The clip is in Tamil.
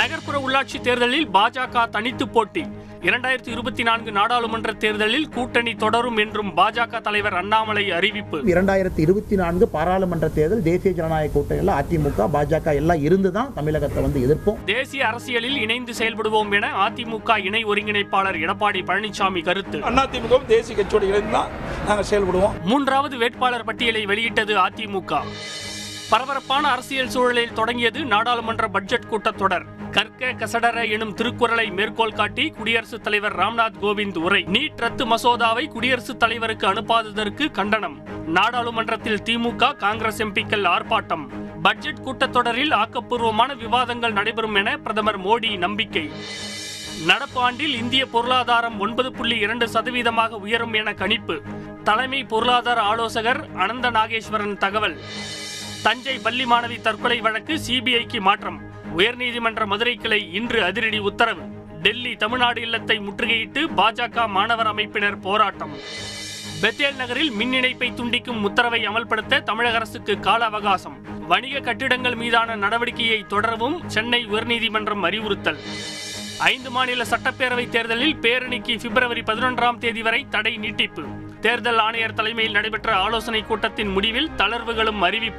நகர்ப்புற உள்ளாட்சி தேர்தலில் பாஜக தனித்து போட்டி. இரண்டாயிரத்தி இருபத்தி நான்கு நாடாளுமன்ற தேர்தலில் கூட்டணி தொடரும் என்றும் பாஜக தலைவர் அண்ணாமலை அறிவிப்பு. இரண்டாயிரத்தி இருபத்தி நான்கு பாராளுமன்ற தேர்தல் தேசிய ஜனநாயக கூட்டணியில் அதிமுக பாஜக எல்லாம் இருந்து தான் தமிழகத்தை வந்து எதிர்ப்போம். தேசிய அரசியலில் இணைந்து செயல்படுவோம் என அதிமுக இணை ஒருங்கிணைப்பாளர் எடப்பாடி பழனிசாமி கருத்து. அதிமுகவும் தேசிய கட்சியோடு இணைந்து தான் நாங்கள் செயல்படுவோம். மூன்றாவது வேட்பாளர் பட்டியலை வெளியிட்டது அதிமுக. பரபரப்பான அரசியல் சூழலில் தொடங்கியது நாடாளுமன்ற பட்ஜெட் கூட்டத்தொடர். கற்க கசடர எனும் திருக்குறளை மேற்கோள் காட்டி குடியரசுத் தலைவர் ராம்நாத் கோவிந்த் உரை. நீட் ரத்து மசோதாவை குடியரசுத் தலைவருக்கு அனுப்பாததற்கு கண்டனம். நாடாளுமன்றத்தில் திமுக காங்கிரஸ் எம்பிக்கள் ஆர்ப்பாட்டம். பட்ஜெட் கூட்டத்தொடரில் ஆக்கப்பூர்வமான விவாதங்கள் நடைபெறும் என பிரதமர் மோடி நம்பிக்கை. நடப்பு ஆண்டில் இந்திய பொருளாதாரம் ஒன்பது புள்ளி இரண்டு சதவீதமாக உயரும் என கணிப்பு. தலைமை பொருளாதார ஆலோசகர் அனந்த நாகேஸ்வரன் தகவல். தஞ்சை பள்ளி மாணவி தற்கொலை வழக்கு சிபிஐக்கு மாற்றம். உயர்நீதிமன்ற மதுரை கிளை இன்று அதிரடி உத்தரவு. டெல்லி தமிழ்நாடு இல்லத்தை முற்றுகையிட்டு பாஜக மாணவர் அமைப்பினர் போராட்டம். பெத்தேல் நகரில் மின் இணைப்பை துண்டிக்கும் உத்தரவை அமல்படுத்த தமிழக அரசுக்கு கால அவகாசம். வணிக கட்டிடங்கள் மீதான நடவடிக்கையை தொடரவும் சென்னை உயர்நீதிமன்றம் அறிவுறுத்தல். ஐந்து மாநில சட்டப்பேரவை தேர்தலில் பேரணிக்கு பிப்ரவரி பதினொன்றாம் தேதி வரை தடை நீட்டிப்பு. தேர்தல் ஆணையர் தலைமையில் நடைபெற்ற ஆலோசனை கூட்டத்தின் முடிவில் தளர்வுகளும் அறிவிப்பு.